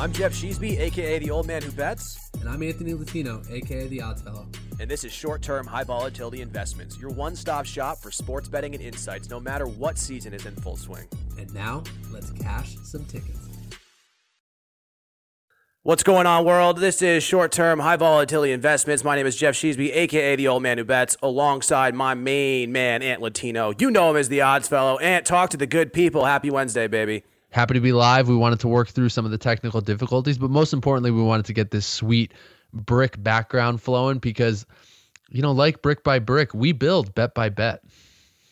I'm Jeff Sheesby, aka the old man who bets. And I'm Anthony Latino, aka the Odds Fellow. And this is short term, high volatility investments, your one stop shop for sports betting and insights, no matter what season is in full swing. And now, let's cash some tickets. What's going on, world? This is short term, high volatility investments. My name is Jeff Sheesby, aka the old man who bets, alongside my main man, Ant Latino. You know him as the Odds Fellow. Ant, talk to the good people. Happy Wednesday, baby. Happy to be live. We wanted to work through some of the technical difficulties, but most importantly, we wanted to get this sweet brick background flowing because, you know, like brick by brick, we build bet by bet.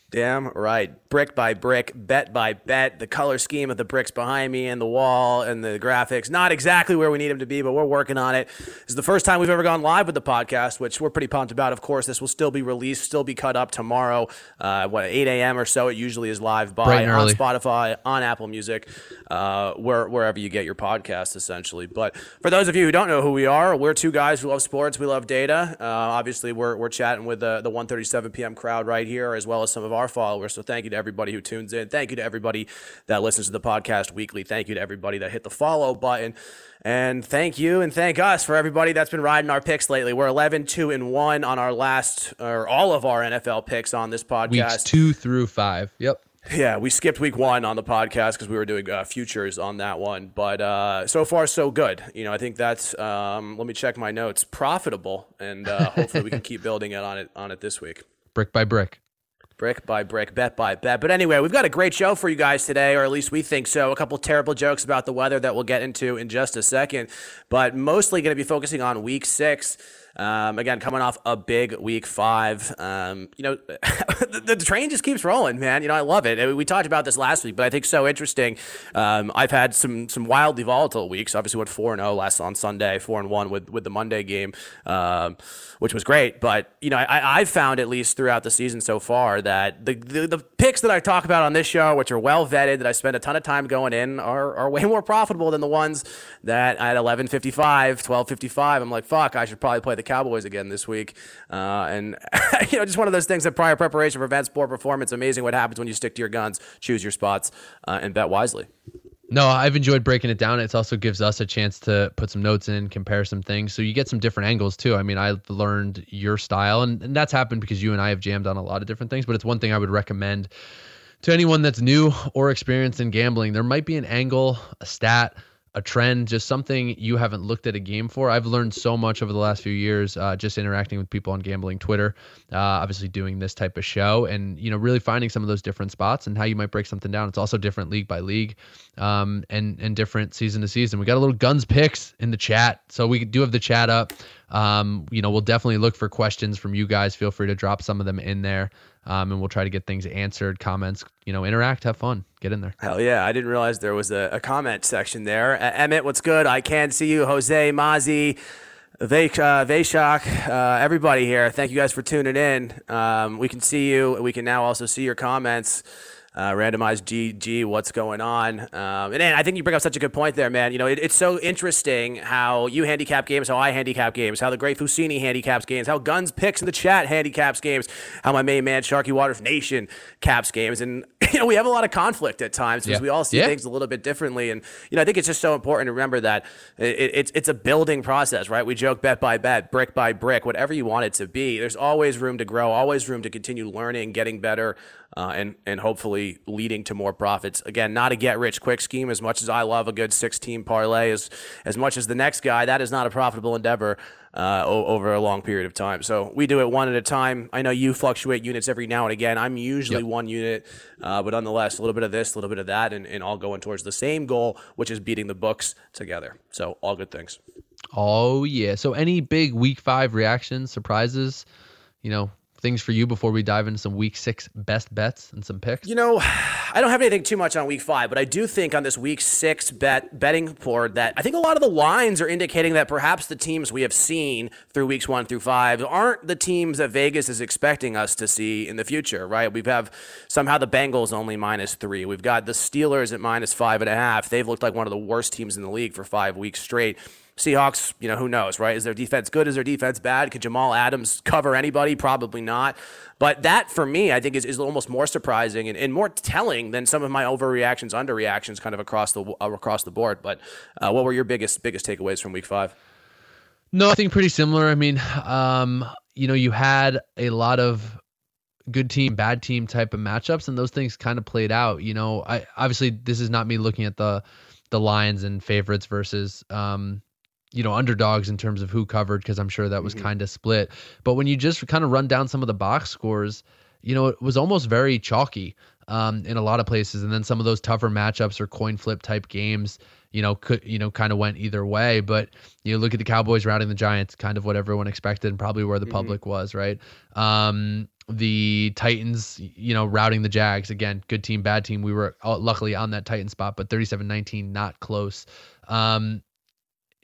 Damn right. Brick by brick, bet by bet. The color scheme of the bricks behind me and the wall and the graphics, not exactly where we need them to be, but we're working on it. This is the first time we've ever gone live with the podcast, which we're pretty pumped about. Of course, this will still be released, still be cut up tomorrow, uh, what, 8 a.m. or so. It usually is live by on Spotify, on Apple Music, uh, where, wherever you get your podcast, essentially. But for those of you who don't know who we are, we're two guys who love sports. We love data. Uh, obviously, we're, we're chatting with the, the 1.37 p.m. crowd right here, as well as some of our followers. So thank you to everybody who tunes in. Thank you to everybody that listens to the podcast weekly. Thank you to everybody that hit the follow button. And thank you and thank us for everybody that's been riding our picks lately. We're 11, 2, and 1 on our last, or all of our NFL picks on this podcast. Weeks two through five. Yep. Yeah, we skipped week one on the podcast because we were doing uh, futures on that one. But uh, so far, so good. You know, I think that's. Um, let me check my notes. Profitable, and uh, hopefully we can keep building it on it on it this week. Brick by brick brick by brick, bet by bet. But anyway, we've got a great show for you guys today, or at least we think so. A couple terrible jokes about the weather that we'll get into in just a second, but mostly going to be focusing on week six. Um, again, coming off a big week five. Um, you know, the, the, train just keeps rolling, man. You know, I love it. We talked about this last week, but I think so interesting. Um, I've had some some wildly volatile weeks. Obviously, went four and zero oh last on Sunday, four and one with with the Monday game, um, which was great. But you know, I, I've found at least throughout the season so far that the, the, the picks that I talk about on this show, which are well vetted, that I spend a ton of time going in, are are way more profitable than the ones that at 11:55, 12:55, I'm like, fuck, I should probably play the Cowboys again this week. Uh, and, you know, just one of those things that prior preparation prevents poor performance. Amazing what happens when you stick to your guns, choose your spots, uh, and bet wisely. No, I've enjoyed breaking it down. It also gives us a chance to put some notes in, compare some things. So you get some different angles too. I mean, I've learned your style, and, and that's happened because you and I have jammed on a lot of different things, but it's one thing I would recommend to anyone that's new or experienced in gambling. There might be an angle, a stat, a trend, just something you haven't looked at a game for. I've learned so much over the last few years, uh, just interacting with people on gambling Twitter, uh, obviously doing this type of show, and you know really finding some of those different spots and how you might break something down. It's also different league by league, um, and and different season to season. We got a little guns picks in the chat, so we do have the chat up. Um, you know, we'll definitely look for questions from you guys. Feel free to drop some of them in there um, and we'll try to get things answered, comments, you know, interact, have fun, get in there. Hell yeah. I didn't realize there was a, a comment section there. Uh, Emmett, what's good? I can see you. Jose, Mazi, Vaishak, uh, uh, everybody here. Thank you guys for tuning in. Um, we can see you. We can now also see your comments uh, randomized GG, what's going on? Um, and, and I think you bring up such a good point there, man. You know, it, it's so interesting how you handicap games, how I handicap games, how the great Fusini handicaps games, how Guns Picks in the chat handicaps games, how my main man Sharky Waters Nation caps games. And, you know, we have a lot of conflict at times because yeah. we all see yeah. things a little bit differently. And, you know, I think it's just so important to remember that it, it's, it's a building process, right? We joke bet by bet, brick by brick, whatever you want it to be. There's always room to grow, always room to continue learning, getting better uh, and and hopefully leading to more profits. Again, not a get rich quick scheme. As much as I love a good 16 parlay, as as much as the next guy, that is not a profitable endeavor. Uh, over a long period of time. So we do it one at a time. I know you fluctuate units every now and again. I'm usually yep. one unit, uh, but nonetheless, a little bit of this, a little bit of that, and, and all going towards the same goal, which is beating the books together. So all good things. Oh, yeah. So any big week five reactions, surprises, you know, things for you before we dive into some week six best bets and some picks? You know, I don't have anything too much on week five, but I do think on this week six bet betting board that I think a lot of the lines are indicating that perhaps the teams we have seen through weeks one through five aren't the teams that Vegas is expecting us to see in the future, right? We have have somehow the Bengals only minus three. We've got the Steelers at minus five and a half. They've looked like one of the worst teams in the league for five weeks straight. Seahawks, you know, who knows, right? Is their defense good? Is their defense bad? Could Jamal Adams cover anybody? Probably not. But that, for me, I think is, is almost more surprising and, and more telling than some of my overreactions, underreactions, kind of across the uh, across the board. But uh, what were your biggest biggest takeaways from Week Five? Nothing pretty similar. I mean, um, you know, you had a lot of good team, bad team type of matchups, and those things kind of played out. You know, I obviously this is not me looking at the the lines and favorites versus um, you know underdogs in terms of who covered because I'm sure that was mm-hmm. kind of split. But when you just kind of run down some of the box scores, you know, it was almost very chalky um, in a lot of places, and then some of those tougher matchups or coin flip type games you know, could you know, kind of went either way. But you know, look at the Cowboys routing the Giants, kind of what everyone expected, and probably where the mm-hmm. public was, right? Um, the Titans, you know, routing the Jags again, good team, bad team. We were uh, luckily on that Titan spot, but 37-19, not close. Um,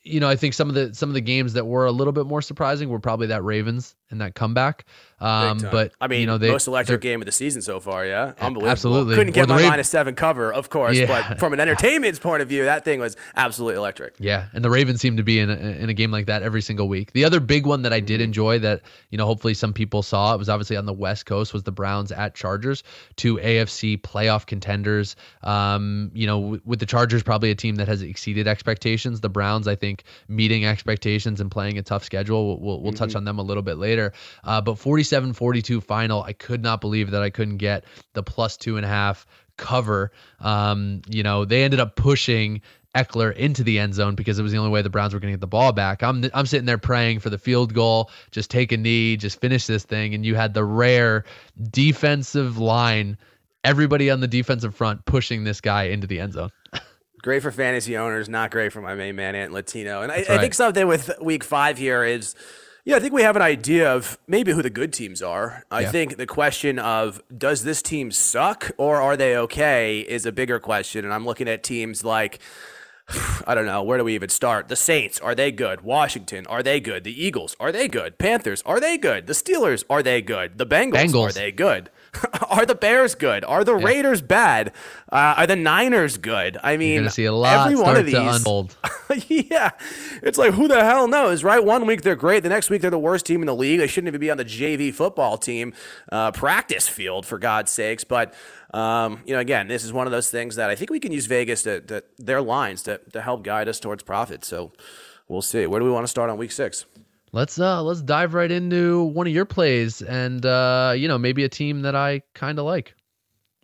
you know, I think some of the some of the games that were a little bit more surprising were probably that Ravens and that comeback. Um, but I mean, you know, they, most electric game of the season so far. Yeah, unbelievable. Absolutely, couldn't get my Raven- minus seven cover, of course. Yeah. But from an entertainment's point of view, that thing was absolutely electric. Yeah, and the Ravens seem to be in a, in a game like that every single week. The other big one that I did mm-hmm. enjoy that you know hopefully some people saw it was obviously on the West Coast was the Browns at Chargers, two AFC playoff contenders. Um, you know, with the Chargers probably a team that has exceeded expectations. The Browns, I think, meeting expectations and playing a tough schedule. We'll, we'll, we'll mm-hmm. touch on them a little bit later. Uh, but 47 42 final, I could not believe that I couldn't get the plus two and a half cover. Um, you know, they ended up pushing Ekeler into the end zone because it was the only way the Browns were going to get the ball back. I'm I'm sitting there praying for the field goal, just take a knee, just finish this thing, and you had the rare defensive line, everybody on the defensive front pushing this guy into the end zone. great for fantasy owners, not great for my main man Ant Latino. And I, right. I think something with Week Five here is yeah, I think we have an idea of maybe who the good teams are. I yeah. think the question of does this team suck or are they okay is a bigger question. And I'm looking at teams like, I don't know, where do we even start? The Saints, are they good? Washington, are they good? The Eagles, are they good? Panthers, are they good? The Steelers, are they good? The Bengals, Bengals. are they good? are the Bears good? Are the yeah. Raiders bad? Uh, are the Niners good? I mean, see a lot every one of these. yeah, it's like who the hell knows, right? One week they're great, the next week they're the worst team in the league. They shouldn't even be on the JV football team uh, practice field for God's sakes. But um, you know, again, this is one of those things that I think we can use Vegas to, to their lines to to help guide us towards profit. So we'll see. Where do we want to start on week six? Let's uh let's dive right into one of your plays and uh you know maybe a team that I kind of like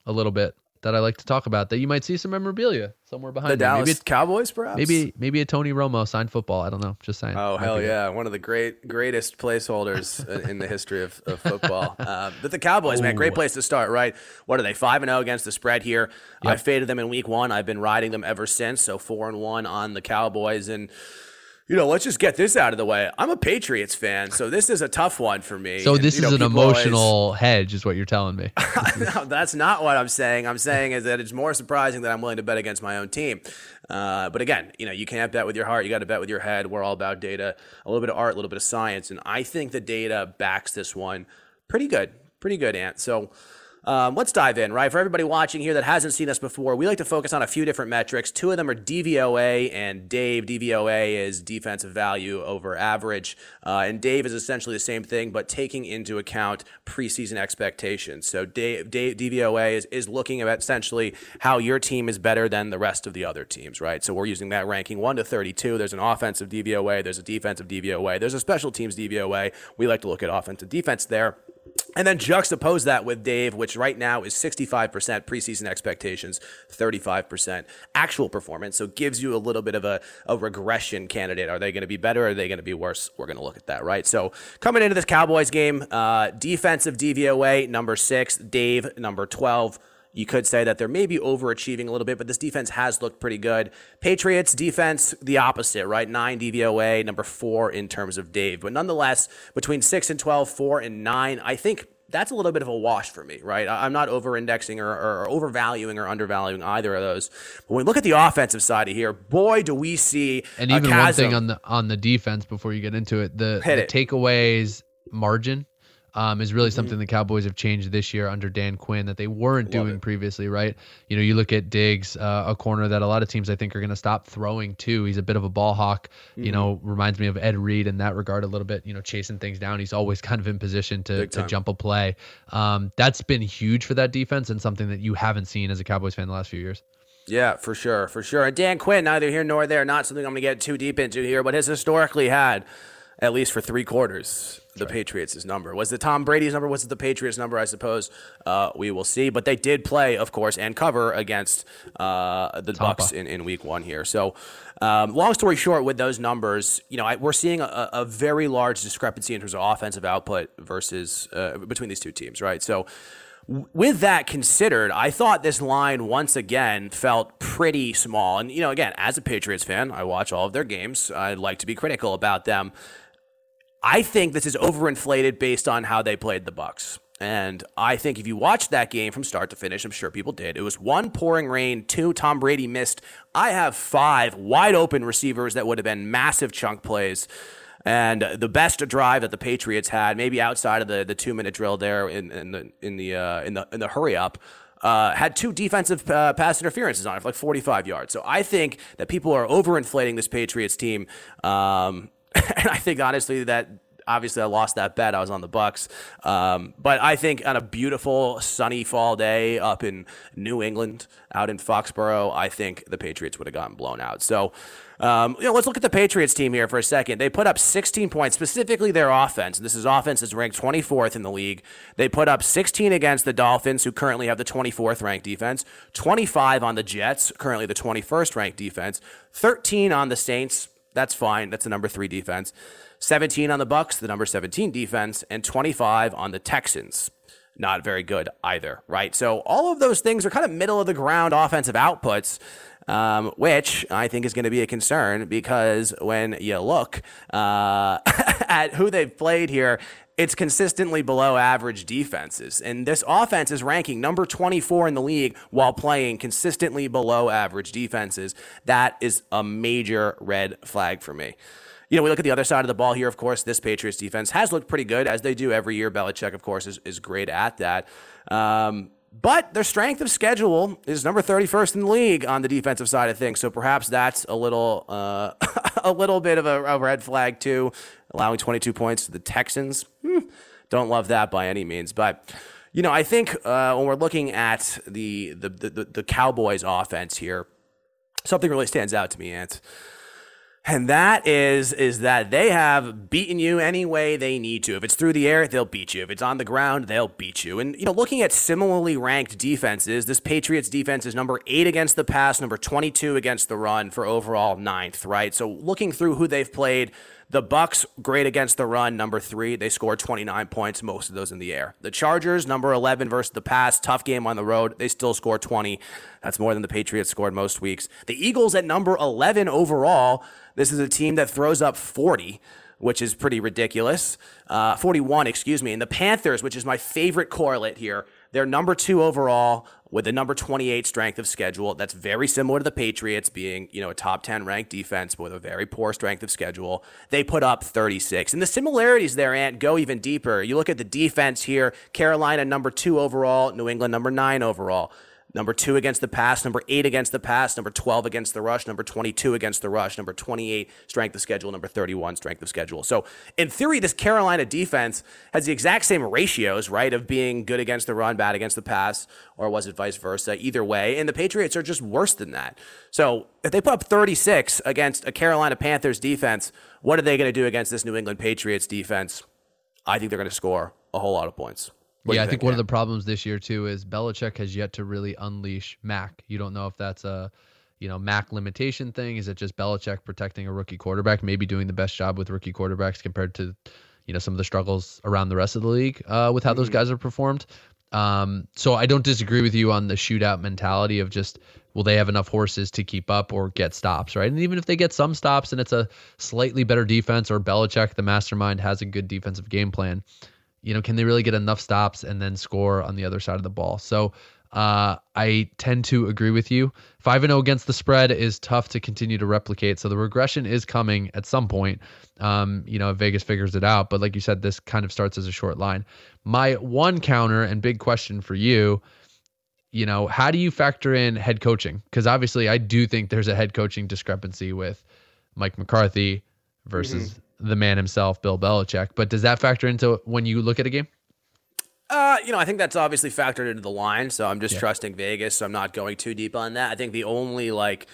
a little bit that I like to talk about that you might see some memorabilia somewhere behind the me. Dallas maybe Cowboys perhaps? Maybe maybe a Tony Romo signed football. I don't know. Just saying. Oh hell yeah. One of the great greatest placeholders in the history of, of football. Uh, but the Cowboys Ooh. man great place to start right? What are they five and zero oh against the spread here? Yep. I faded them in week one. I've been riding them ever since. So four and one on the Cowboys. And you know, let's just get this out of the way. I'm a Patriots fan, so this is a tough one for me. So this and, is know, an emotional always... hedge, is what you're telling me. no, that's not what I'm saying. I'm saying is that it's more surprising that I'm willing to bet against my own team. Uh, but again, you know, you can't bet with your heart. You got to bet with your head. We're all about data, a little bit of art, a little bit of science, and I think the data backs this one pretty good, pretty good, Ant. So. Um, let's dive in, right? For everybody watching here that hasn't seen us before, we like to focus on a few different metrics. Two of them are DVOA and Dave. DVOA is defensive value over average, uh, and Dave is essentially the same thing, but taking into account preseason expectations. So Dave, Dave DVOA is, is looking at essentially how your team is better than the rest of the other teams, right? So we're using that ranking 1 to 32. There's an offensive DVOA, there's a defensive DVOA, there's a special teams DVOA. We like to look at offensive defense there. And then juxtapose that with Dave, which right now is 65% preseason expectations, 35% actual performance. So it gives you a little bit of a, a regression candidate. Are they going to be better? Or are they going to be worse? We're going to look at that, right? So coming into this Cowboys game, uh, defensive DVOA, number six, Dave, number 12. You could say that they're maybe overachieving a little bit, but this defense has looked pretty good. Patriots defense, the opposite, right? Nine DVOA, number four in terms of Dave. But nonetheless, between six and 12, four and nine, I think that's a little bit of a wash for me, right? I'm not over indexing or, or, overvaluing or undervaluing either of those. But when we look at the offensive side of here, boy, do we see and even one thing on the on the defense before you get into it, the, the takeaways margin um, is really something the Cowboys have changed this year under Dan Quinn that they weren't doing previously, right? You know, you look at Diggs, uh, a corner that a lot of teams I think are going to stop throwing to. He's a bit of a ball hawk. You know, reminds me of Ed Reed in that regard a little bit. You know, chasing things down. He's always kind of in position to, to jump a play. Um, that's been huge for that defense and something that you haven't seen as a Cowboys fan the last few years. Yeah, for sure, for sure. And Dan Quinn, neither here nor there, not something I'm going to get too deep into here, but has historically had, at least for three quarters, the Patriots' number. Was it Tom Brady's number? Was it the Patriots' number? I suppose uh, we will see. But they did play, of course, and cover against uh, the Bucs in, in Week One here. So, um, long story short, with those numbers, you know, I, we're seeing a, a very large discrepancy in terms of offensive output versus uh, between these two teams, right? So with that considered, I thought this line once again felt pretty small. And, you know, again, as a Patriots fan, I watch all of their games. I like to be critical about them. I think this is overinflated based on how they played the Bucs. And I think if you watched that game from start to finish, I'm sure people did. It was one pouring rain, two Tom Brady missed. I have five wide open receivers that would have been massive chunk plays. And the best drive that the Patriots had, maybe outside of the, the two minute drill there in, in the in the uh, in the in the hurry up, uh, had two defensive uh, pass interferences on it for like 45 yards. So I think that people are overinflating this Patriots team, um, and I think honestly that obviously I lost that bet. I was on the Bucs, um, but I think on a beautiful sunny fall day up in New England, out in Foxborough, I think the Patriots would have gotten blown out. So. Um, you know, let's look at the Patriots team here for a second. They put up 16 points, specifically their offense. This is offense is ranked 24th in the league. They put up 16 against the Dolphins, who currently have the 24th ranked defense, 25 on the Jets, currently the 21st ranked defense, 13 on the Saints. That's fine. That's the number three defense. 17 on the Bucs, the number 17 defense, and 25 on the Texans. Not very good either, right? So all of those things are kind of middle of the ground offensive outputs um, which I think is going to be a concern because when you look uh, at who they've played here, it's consistently below average defenses. And this offense is ranking number 24 in the league while playing consistently below average defenses. That is a major red flag for me. You know, we look at the other side of the ball here. Of course, this Patriots defense has looked pretty good, as they do every year. Belichick, of course, is, is great at that. Um, but their strength of schedule is number 31st in the league on the defensive side of things. So perhaps that's a little uh, a little bit of a, a, red flag too, allowing 22 points to the Texans. Hmm, don't love that by any means, but you know I think uh, when we're looking at the the, the the Cowboys offense here, something really stands out to me, Ant. And that is is that they have beaten you any way they need to. If it's through the air, they'll beat you. If it's on the ground, they'll beat you. And you know, looking at similarly ranked defenses, this Patriots defense is number 8 against the pass, number 22 against the run for overall ninth, right? So looking through who they've played, the Bucs great against the run, number 3. They scored 29 points, most of those in the air. The Chargers number 11 versus the pass, tough game on the road. They still score 20. That's more than the Patriots scored most weeks. The Eagles at number 11 overall. This is a team that throws up 40, which is pretty ridiculous. Uh, 41, excuse me. And the Panthers, which is my favorite correlate here, they're number two overall with a number 28 strength of schedule. That's very similar to the Patriots being, you know, a top 10 ranked defense but with a very poor strength of schedule. They put up 36. And the similarities there, Ant, go even deeper. You look at the defense here Carolina, number two overall, New England, number nine overall. Number two against the pass, number eight against the pass, number 12 against the rush, number 22 against the rush, number 28 strength of schedule, number 31 strength of schedule. So, in theory, this Carolina defense has the exact same ratios, right, of being good against the run, bad against the pass, or was it vice versa? Either way. And the Patriots are just worse than that. So, if they put up 36 against a Carolina Panthers defense, what are they going to do against this New England Patriots defense? I think they're going to score a whole lot of points. What yeah, I think think, one of the problems this year too is Belichick has yet to really unleash Mac. You don't know if that's a, you know, Mac limitation thing. Is it just Belichick protecting a rookie quarterback, maybe doing the best job with rookie quarterbacks compared to, you know, some of the struggles around the rest of the league uh, with how those guys are performed. Um, so I don't disagree with you on the shootout mentality of just will they have enough horses to keep up or get stops, right? And even if they get some stops and it's a slightly better defense or Belichick, the mastermind, has a good defensive game plan, you know, can they really get enough stops and then score on the other side of the ball? So Uh, I tend to agree with you. 5 0 against the spread is tough to continue to replicate. So the regression is coming at some point. Um, you know, Vegas figures it out. But like you said, this kind of starts as a short line. My one counter and big question for you you know, how do you factor in head coaching? Because obviously, I do think there's a head coaching discrepancy with Mike McCarthy versus mm-hmm. The man himself, Bill Belichick. But does that factor into when you look at a game? Uh, you know, I think that's obviously factored into the line. So I'm just yeah. trusting Vegas. So I'm not going too deep on that. I think the only like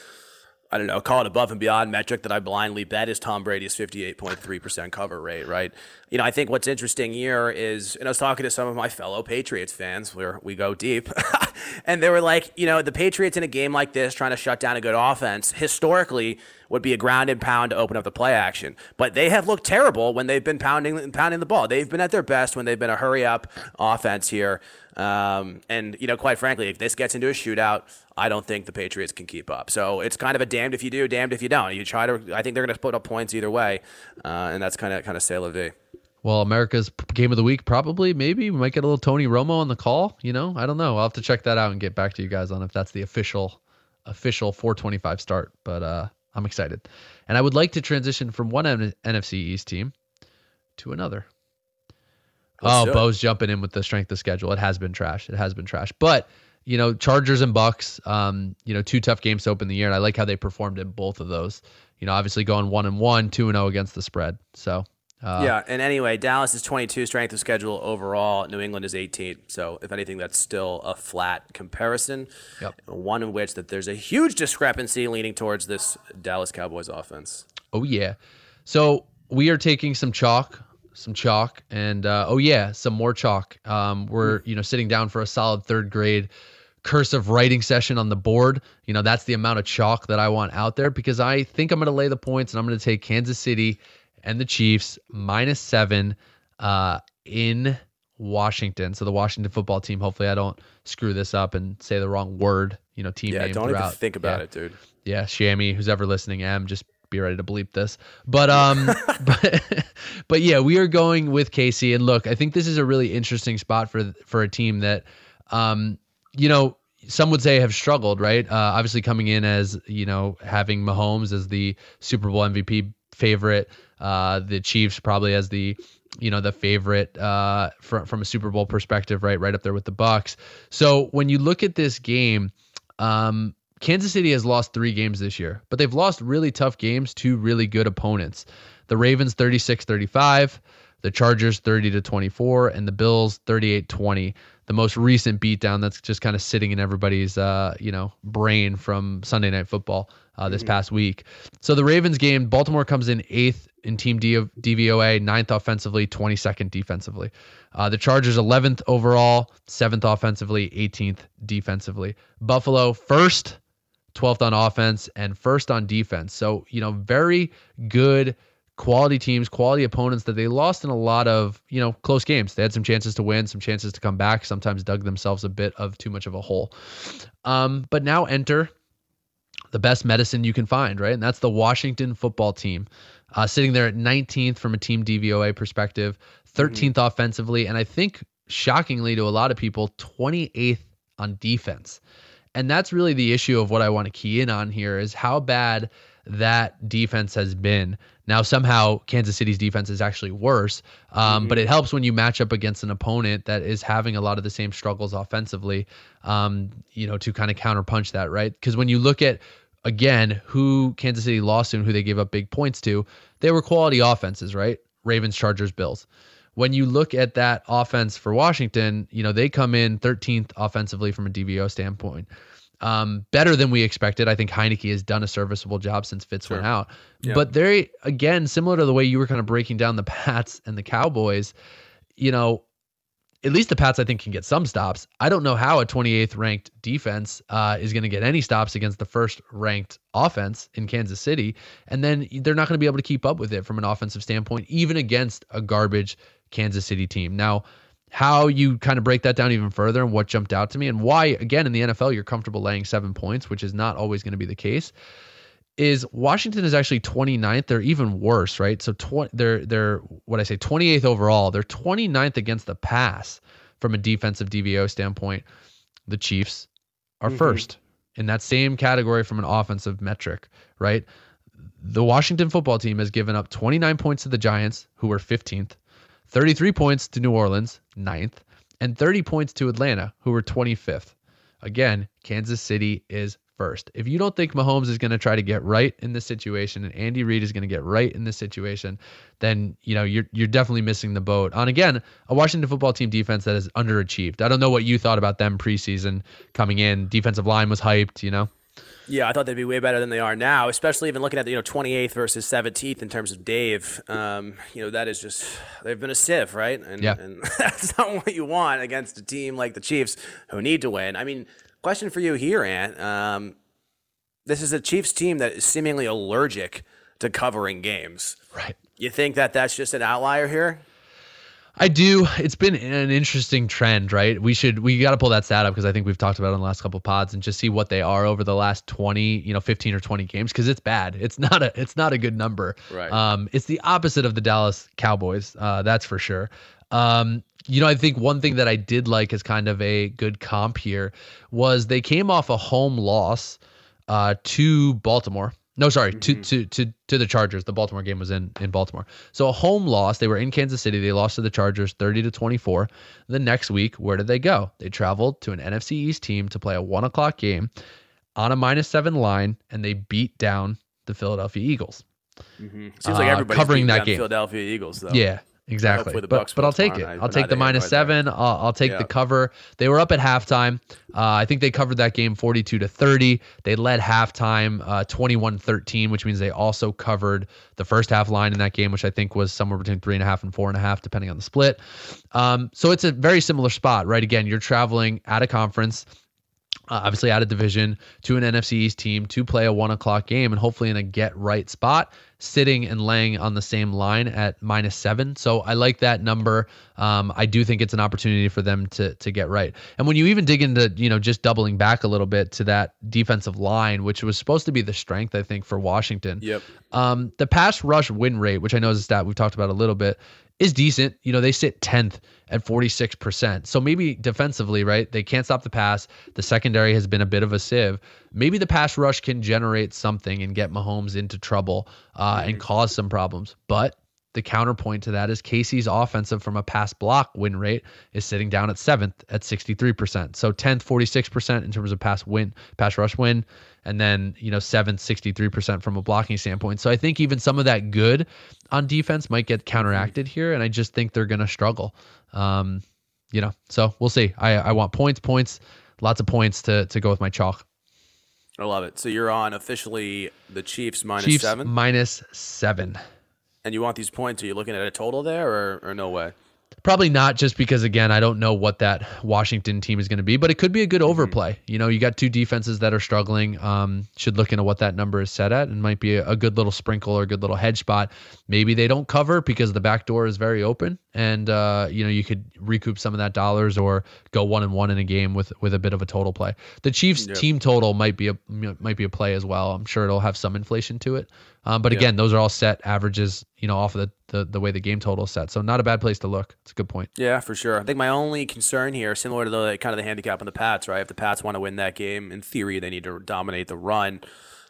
I don't know, call it above and beyond metric that I blindly bet is Tom Brady's 58.3% cover rate, right? You know, I think what's interesting here is, and I was talking to some of my fellow Patriots fans where we go deep, and they were like, you know, the Patriots in a game like this, trying to shut down a good offense, historically would be a ground and pound to open up the play action. But they have looked terrible when they've been pounding pounding the ball. They've been at their best when they've been a hurry up offense here. Um, and you know, quite frankly, if this gets into a shootout, I don't think the Patriots can keep up. So it's kind of a damned if you do, damned if you don't. You try to. I think they're going to put up points either way, uh, and that's kind of kind of say la vie. Well, America's game of the week, probably, maybe we might get a little Tony Romo on the call. You know, I don't know. I'll have to check that out and get back to you guys on if that's the official official 425 start. But uh, I'm excited, and I would like to transition from one N- NFC East team to another. Let's oh, Bo's jumping in with the strength of schedule. It has been trash. It has been trash. But you know, Chargers and Bucs, um, you know, two tough games to open the year, and I like how they performed in both of those. You know, obviously going one and one, two and oh against the spread. So uh, yeah, and anyway, Dallas is 22 strength of schedule overall. New England is 18. So if anything, that's still a flat comparison. Yep. One in which that there's a huge discrepancy leaning towards this Dallas Cowboys offense. Oh yeah. So we are taking some chalk some chalk, and uh, oh yeah, some more chalk. Um, we're you know sitting down for a solid third grade cursive writing session on the board. You know that's the amount of chalk that I want out there because I think I'm going to lay the points, and I'm going to take Kansas City and the Chiefs minus seven uh, in Washington. So the Washington football team. Hopefully, I don't screw this up and say the wrong word. You know, team yeah, name. Don't throughout. even think about yeah. it, dude. Yeah, Shammy, who's ever listening, M, just be ready to bleep this. But um but but yeah, we are going with Casey and look, I think this is a really interesting spot for for a team that um you know, some would say have struggled, right? Uh, obviously coming in as, you know, having Mahomes as the Super Bowl MVP favorite, uh the Chiefs probably as the you know the favorite uh from from a Super Bowl perspective, right? Right up there with the Bucs. So when you look at this game, um Kansas City has lost three games this year, but they've lost really tough games to really good opponents. The Ravens 36 35, the Chargers 30 to 24, and the Bills 38 20. The most recent beatdown that's just kind of sitting in everybody's uh, you know brain from Sunday Night Football uh, this mm-hmm. past week. So the Ravens game, Baltimore comes in eighth in team D- DVOA, ninth offensively, 22nd defensively. Uh, the Chargers 11th overall, seventh offensively, 18th defensively. Buffalo first 12th on offense, and first on defense. So, you know, very good quality teams, quality opponents that they lost in a lot of, you know, close games. They had some chances to win, some chances to come back, sometimes dug themselves a bit of too much of a hole. Um, but now enter the best medicine you can find, right? And that's the Washington football team, uh, sitting there at 19th from a team DVOA perspective, 13th mm-hmm. offensively, and I think shockingly to a lot of people, 28th on defense. And that's really the issue of what I want to key in on here is how bad that defense has been. Now, somehow Kansas City's defense is actually worse, um, mm-hmm. but it helps when you match up against an opponent that is having a lot of the same struggles offensively, um, you know, to kind of counterpunch that, right? Because when you look at, again, who Kansas City lost to and who they gave up big points to, they were quality offenses, right? Ravens, Chargers, Bills when you look at that offense for Washington, you know, they come in 13th offensively from a DVO standpoint. Um, better than we expected. I think Heinicke has done a serviceable job since Fitz sure. went out. Yeah. But they again, similar to the way you were kind of breaking down the Pats and the Cowboys, you know, at least the Pats, I think, can get some stops. I don't know how a 28th ranked defense uh, is going to get any stops against the first ranked offense in Kansas City. And then they're not going to be able to keep up with it from an offensive standpoint, even against a garbage Kansas City team. Now, how you kind of break that down even further and what jumped out to me and why, again, in the NFL, you're comfortable laying seven points, which is not always going to be the case, is Washington is actually 29th. They're even worse, right? So tw- they're, they're, what I say, 28th overall. They're 29th against the pass from a defensive DVO standpoint. the Chiefs are mm-hmm. first in that same category from an offensive metric, right? The Washington football team has given up 29 points to the Giants, who were 15th, 33 points to New Orleans, 9th, and 30 points to Atlanta, who were 25th. Again, Kansas City is first. If you don't think Mahomes is going to try to get right in this situation and Andy Reid is going to get right in this situation, then you know you're you're definitely missing the boat on again a Washington football team defense that is underachieved. I don't know what you thought about them preseason coming in. Defensive line was hyped, you know. Yeah, I thought they'd be way better than they are now, especially even looking at the you know 28th versus 17th in terms of Dave. Um, you know that is just they've been a sieve, right? And, Yeah. and that's not what you want against a team like the Chiefs who need to win. I mean, question for you here, Ant. Um, this is a Chiefs team that is seemingly allergic to covering games. Right. You think that that's just an outlier here? I do. It's been an interesting trend, right? We should we got to pull that stat up because I think we've talked about it on the last couple of pods and just see what they are over the last 20, you know, 15 or 20 games because it's bad. It's not a it's not a good number. Right. Um it's the opposite of the Dallas Cowboys. Uh that's for sure. Um you know, I think one thing that I did like as kind of a good comp here was they came off a home loss uh to Baltimore. No, sorry, to, to to to the Chargers. The Baltimore game was in in Baltimore. So a home loss. They were in Kansas City. They lost to the Chargers 30 to 24. The next week, where did they go? They traveled to an NFC East team to play a one o'clock game on a minus seven line, and they beat down the Philadelphia Eagles. Seems like Uh, covering that game. Philadelphia Eagles, though. Yeah, exactly. But but I'll take it. night, I'll take the minus seven. I'll, I'll take Yeah. the cover. They were up at halftime. Uh, I think they covered that game 42 to 30. They led halftime uh, 21 13, which means they also covered the first half line in that game, which I think was somewhere between three and a half and four and a half, depending on the split. Um, so it's a very similar spot, right? Again, you're traveling at a conference uh, obviously out of division to an NFC East team to play a one o'clock game and hopefully in a get right spot, sitting and laying on the same line at minus seven. So I like that number. Um, I do think it's an opportunity for them to to get right. And when you even dig into you know just doubling back a little bit to that defensive line, which was supposed to be the strength I think for Washington. Yep. Um, the pass rush win rate, which I know is a stat we've talked about a little bit, is decent. You know, they sit 10th at 46%. So maybe defensively, right? They can't stop the pass. The secondary has been a bit of a sieve. Maybe the pass rush can generate something and get Mahomes into trouble uh, and cause some problems. But the counterpoint to that is Casey's offensive from a pass block win rate is sitting down at seventh at 63%. So 10th, 46% in terms of pass win, pass rush win, and then, you know, seventh, 63% from a blocking standpoint. So I think even some of that good on defense might get counteracted here. And I just think they're going to struggle. Um, you know, so we'll see. I, I want points, points, lots of points to, to go with my chalk. I love it. So you're on officially the Chiefs minus Chiefs seven, minus seven. and you want these points. Are you looking at a total there, or, or no way? Probably not just because again I don't know what that Washington team is going to be, but it could be a good Mm-hmm. overplay. You know, you got two defenses that are struggling. Um, should look into what that number is set at, and might be a, a good little sprinkle or a good little hedge spot. Maybe they don't cover because the back door is very open, and uh, you know you could recoup some of that dollars or go one and one in a game with with a bit of a total play. The Chiefs Yep. team total might be a might be a play as well. I'm sure it'll have some inflation to it, um, but again, those are all set averages. You know, off of the, the the way the game total is set, so not a bad place to look. It's a good point. Yeah, for sure. I think my only concern here, similar to the kind of the handicap on the Pats, right? If the Pats want to win that game, in theory, they need to dominate the run.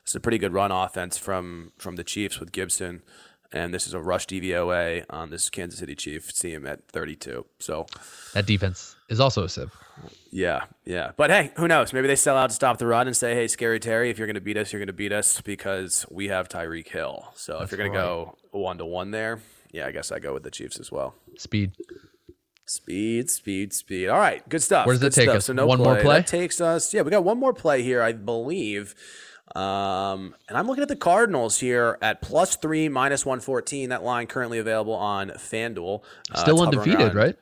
It's a pretty good run offense from from the Chiefs with Gibson, and this is a rush DVOA on this Kansas City Chiefs team at 32. So, That defense is also a sieve. yeah, yeah. But hey, who knows? Maybe they sell out to stop the run and say, "Hey, Scary Terry, if you're going to beat us, you're going to beat us because we have Tyreek Hill." So if you're going to go one to one there, yeah, I guess I go with the Chiefs as well. Speed. Speed, speed, speed. All right, good stuff. Where does it good take stuff. us? So no One more play? That takes us. Yeah, we got one more play here, I believe. Um, and I'm looking at the Cardinals here at plus three, minus one fourteen. That line currently available on FanDuel. Uh, Still undefeated, right?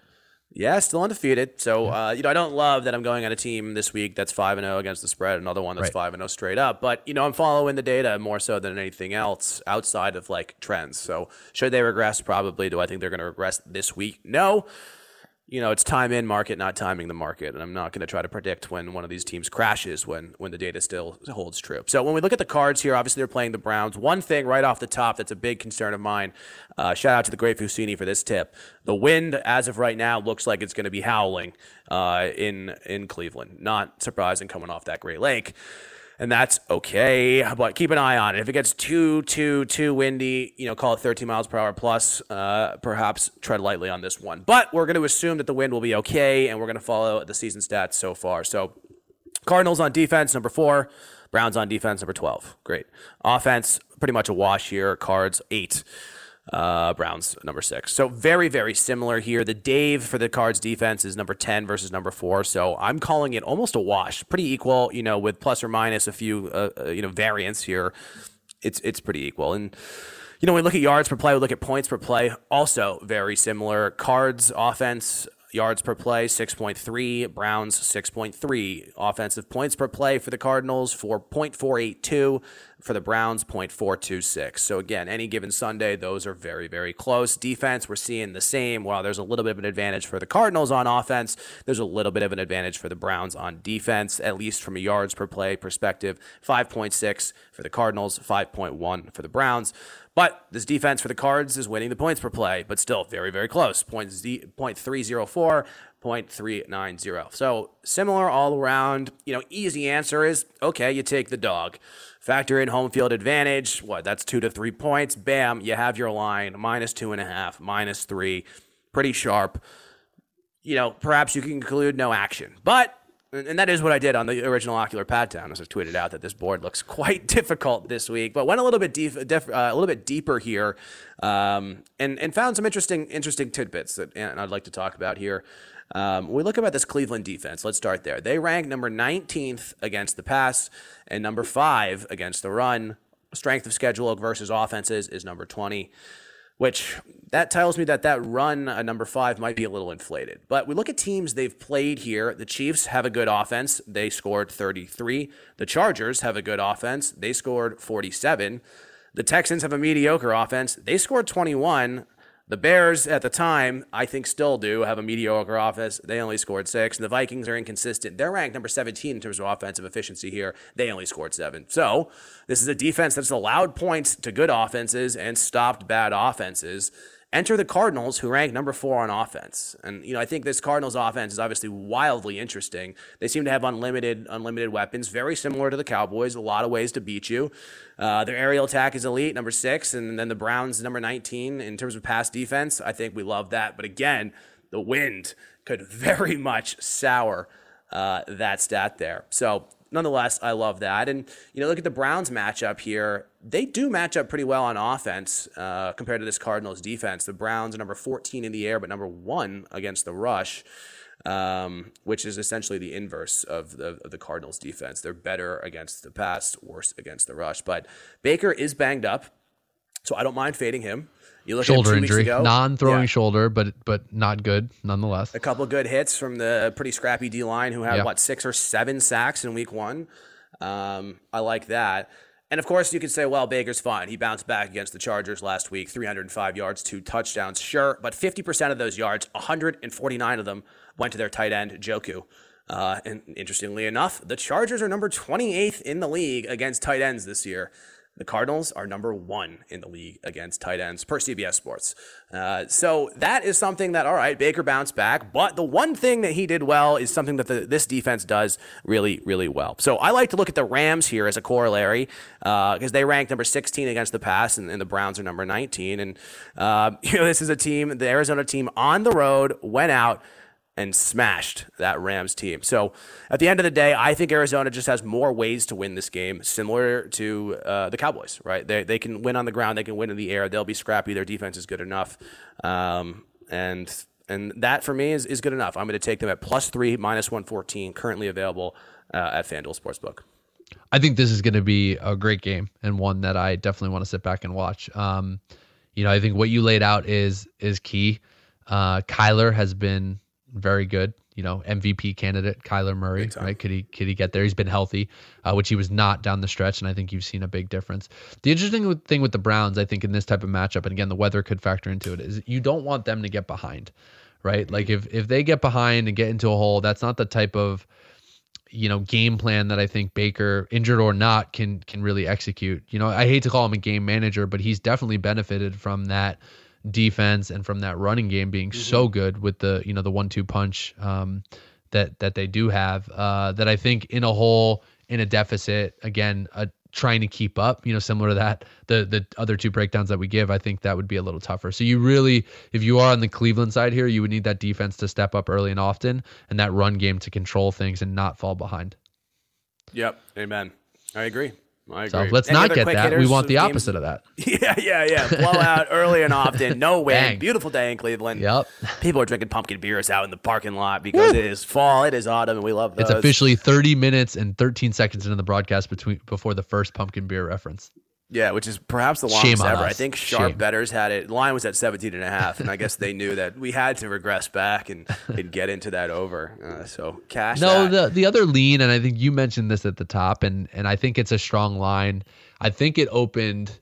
Yeah, still undefeated. So uh, you know, I don't love that I'm going on a team this week that's five and zero against the spread, another one that's five and zero straight up. But you know, I'm following the data more so than anything else outside of like trends. So should they regress? Probably. Do I think they're going to regress this week? No. You know, it's time in market, not timing the market. And I'm not going to try to predict when one of these teams crashes when, when the data still holds true. So when we look at the cards here, obviously they're playing the Browns. One thing right off the top that's a big concern of mine, uh, shout out to the great Fusini for this tip. The wind, as of right now, looks like it's going to be howling uh, in, in Cleveland. Not surprising coming off that Great Lake and that's okay. But keep an eye on it. If it gets too, too, too windy, you know, call it 13 miles per hour plus, uh, perhaps tread lightly on this one. But we're going to assume that the wind will be okay, and we're going to follow the season stats so far. So, Cardinals on defense, number four. Browns on defense, number 12. Great. Offense, pretty much a wash here. Cards, eight uh, Browns number six. So very, very similar here. The Dave for the Cards defense is number 10 versus number four. So I'm calling it almost a wash, pretty equal, you know, with plus or minus a few, uh, uh, you know, variants here. It's, it's pretty equal. And, you know, we look at yards per play, we look at points per play, also very similar. Cards offense, yards per play 6.3 browns 6.3 offensive points per play for the cardinals 4.482 for the browns 0.426 so again any given sunday those are very very close. Defense we're seeing the same. While there's a little bit of an advantage for the cardinals on offense there's a little bit of an advantage for the browns on defense at least from a yards per play perspective. 5.6 for the cardinals 5.1 for the browns but this defense for the Cards is winning the points per play, but still very, very close. Point z- 0.304, 0.390. So similar all around. You know, easy answer is okay, you take the dog. Factor in home field advantage. What? That's two to three points. Bam, you have your line minus two and a half, minus three. Pretty sharp. You know, perhaps you can conclude no action. But and that is what I did on the original Ocular Pat Down, as I tweeted out that this board looks quite difficult this week, but went a little bit deep, def, uh, a little bit deeper here, um, and and found some interesting interesting tidbits that and I'd like to talk about here. Um, we look about this Cleveland defense. Let's start there. They rank number 19th against the pass and number five against the run. Strength of schedule versus offenses is number 20 which that tells me that that run a number five might be a little inflated. But we look at teams they've played here. The Chiefs have a good offense. They scored 33. The Chargers have a good offense. They scored 47. The Texans have a mediocre offense. They scored 21. The Bears at the time, I think, still do have a mediocre offense. They only scored six. And the Vikings are inconsistent. They're ranked number 17 in terms of offensive efficiency here. They only scored seven. So this is a defense that's allowed points to good offenses and stopped bad offenses. Enter the Cardinals, who rank number four on offense. And you know, I think this Cardinals offense is obviously wildly interesting. They seem to have unlimited, unlimited weapons, very similar to the Cowboys. A lot of ways to beat you. Uh, their aerial attack is elite, number six, and then the Browns number 19 in terms of pass defense. I think we love that. But again, the wind could very much sour uh, that stat there. So nonetheless, I love that. And you know, look at the Browns matchup here. They do match up pretty well on offense uh, compared to this Cardinals defense. The Browns are number 14 in the air, but number one against the rush. Um, which is essentially the inverse of the, of the Cardinals defense. They're better against the pass, worse against the rush. But Baker is banged up, so I don't mind fading him. You look shoulder injury, non-throwing yeah. shoulder, but but not good nonetheless. A couple good hits from the pretty scrappy D line, who had yep. what six or seven sacks in week one. Um, I like that. And of course, you could say, well, Baker's fine. He bounced back against the Chargers last week, 305 yards, two touchdowns. Sure, but 50% of those yards, 149 of them, went to their tight end, Njoku. Uh, and interestingly enough, the Chargers are number 28th in the league against tight ends this year. The Cardinals are number one in the league against tight ends per CBS Sports. Uh, so that is something that, all right, Baker bounced back. But the one thing that he did well is something that the, this defense does really, really well. So I like to look at the Rams here as a corollary because uh, they rank number 16 against the pass, and, and the Browns are number 19. And, uh, you know, this is a team, the Arizona team on the road went out and smashed that Rams team. So at the end of the day, I think Arizona just has more ways to win this game, similar to uh, the Cowboys, right? They, they can win on the ground, they can win in the air, they'll be scrappy, their defense is good enough. Um, and and that for me is, is good enough. I'm going to take them at plus three, minus 114, currently available uh, at FanDuel Sportsbook. I think this is going to be a great game and one that I definitely want to sit back and watch. Um, you know, I think what you laid out is is key. Uh, Kyler has been very good. You know, MVP candidate Kyler Murray, right? Could he could he get there? He's been healthy, uh, which he was not down the stretch, and I think you've seen a big difference. The interesting thing with the Browns, I think, in this type of matchup, and again, the weather could factor into it, is you don't want them to get behind, right? Like if if they get behind and get into a hole, that's not the type of you know game plan that I think Baker, injured or not, can can really execute. You know, I hate to call him a game manager, but he's definitely benefited from that defense and from that running game being mm-hmm. so good with the you know the one two punch um, that that they do have. Uh, that I think in a hole in a deficit again a trying to keep up, you know, similar to that, the the other two breakdowns that we give, I think that would be a little tougher. So you really, if you are on the Cleveland side here, you would need that defense to step up early and often, and that run game to control things and not fall behind. Yep, amen. I agree. I agree. So let's Any not get that. We want the opposite of that. Yeah, yeah, yeah. Blowout early and often. No wind. Beautiful day in Cleveland. Yep. People are drinking pumpkin beers out in the parking lot because Woo. it is fall, it is autumn, and we love those. It's officially 30 minutes and 13 seconds into the broadcast between before the first pumpkin beer reference. Yeah, which is perhaps the longest ever. Us. I think Sharp Shame. Betters had it. Line was at 17 and a half, and I guess they knew that we had to regress back and, and get into that over. Uh, so cash. No, that. the the other lean, and I think you mentioned this at the top, and and I think it's a strong line. I think it opened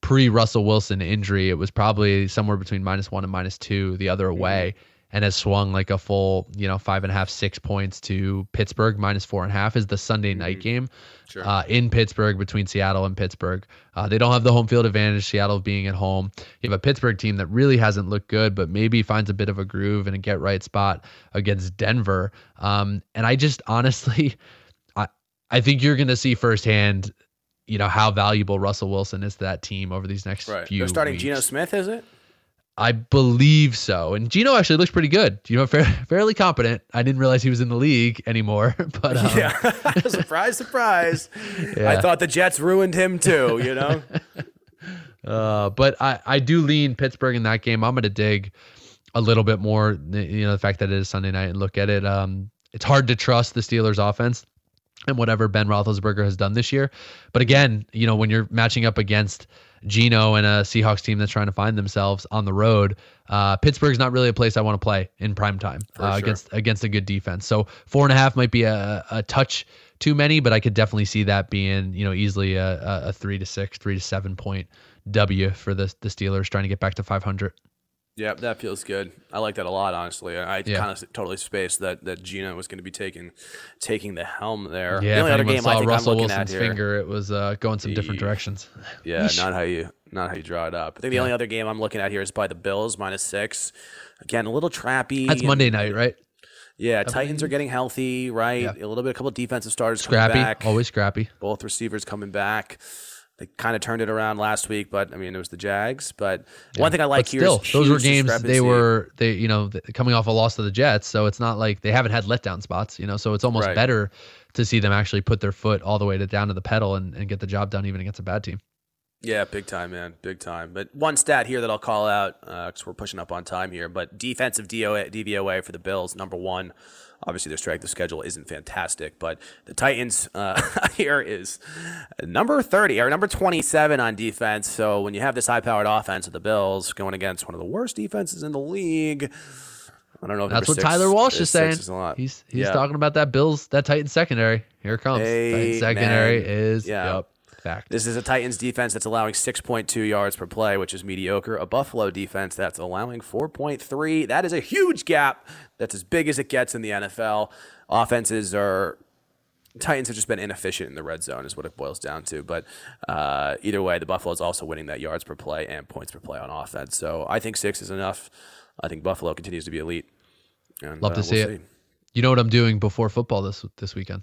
pre Russell Wilson injury. It was probably somewhere between minus one and minus two the other mm-hmm. And has swung like a full, you know, five and a half, six points to Pittsburgh minus four and a half is the Sunday night mm-hmm. game sure. uh, in Pittsburgh between Seattle and Pittsburgh. Uh, they don't have the home field advantage, Seattle being at home. You have a Pittsburgh team that really hasn't looked good, but maybe finds a bit of a groove and a get right spot against Denver. Um, and I just honestly, I, I think you're going to see firsthand, you know, how valuable Russell Wilson is to that team over these next right. few They're starting weeks. Geno Smith, is it? I believe so. And Geno actually looks pretty good. You know, fair, fairly competent. I didn't realize he was in the league anymore. But um, yeah, surprise, surprise. Yeah. I thought the Jets ruined him too. You know. uh, but I I do lean Pittsburgh in that game. I'm going to dig a little bit more. You know, the fact that it is Sunday night and look at it. Um, it's hard to trust the Steelers' offense and whatever Ben Roethlisberger has done this year. But again, you know, when you're matching up against Geno and a Seahawks team that's trying to find themselves on the road. Uh, Pittsburgh's not really a place I want to play in prime time uh, sure. against against a good defense. So four and a half might be a, a touch too many, but I could definitely see that being you know easily a, a three to six, three to seven point W for the the Steelers trying to get back to 500. Yeah, that feels good. I like that a lot, honestly. I yeah. kind of totally spaced that that Geno was going to be taking taking the helm there. Yeah, the only other game saw I think Russell I'm looking Wilson's finger, it was uh, going some different directions. Yeah, not how you not how you draw it up. I think the yeah. only other game I'm looking at here is by the Bills minus six. Again, a little trappy. That's Monday night, right? Yeah, Titans are getting healthy, right? Yeah. A little bit, a couple of defensive starters scrappy, always scrappy. Both receivers coming back. They kind of turned it around last week, but I mean it was the Jags. But yeah. one thing I like but here still, those were games they were they you know coming off a loss to the Jets, so it's not like they haven't had letdown spots, you know. So it's almost right. better to see them actually put their foot all the way to down to the pedal and, and get the job done even against a bad team. Yeah, big time, man, big time. But one stat here that I'll call out because uh, we're pushing up on time here. But defensive DOA, DVOA for the Bills, number one Obviously, their strength of schedule isn't fantastic, but the Titans uh, here is number 30 or number 27 on defense. So when you have this high powered offense of the Bills going against one of the worst defenses in the league, I don't know. If that's what six, Tyler Walsh is saying. Is he's he's yeah. talking about that Bills, that Titans secondary. Here it comes. Hey, secondary man. is yeah. Yep. Fact. This is a Titans defense that's allowing 6.2 yards per play, which is mediocre. A Buffalo defense that's allowing 4.3. That is a huge gap. That's as big as it gets in the NFL. Offenses are Titans have just been inefficient in the red zone, is what it boils down to. But uh, either way, the Buffalo's also winning that yards per play and points per play on offense. So I think six is enough. I think Buffalo continues to be elite. And, Love to uh, see we'll it. See. You know what I'm doing before football this this weekend?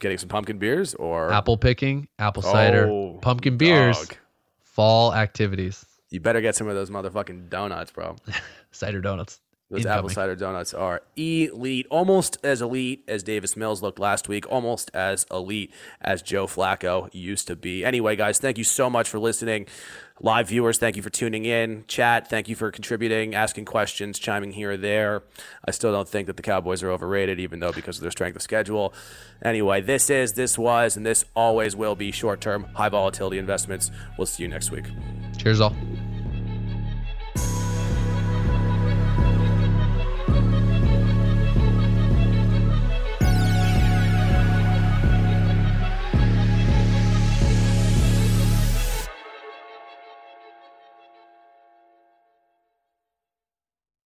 Getting some pumpkin beers or apple picking, apple cider, oh, pumpkin beers, dog. fall activities. You better get some of those motherfucking donuts, bro. cider donuts. Those Incoming. apple cider donuts are elite, almost as elite as Davis Mills looked last week, almost as elite as Joe Flacco used to be. Anyway, guys, thank you so much for listening. Live viewers, thank you for tuning in. Chat, thank you for contributing, asking questions, chiming here or there. I still don't think that the Cowboys are overrated, even though because of their strength of schedule. Anyway, this is, this was, and this always will be short term, high volatility investments. We'll see you next week. Cheers, all.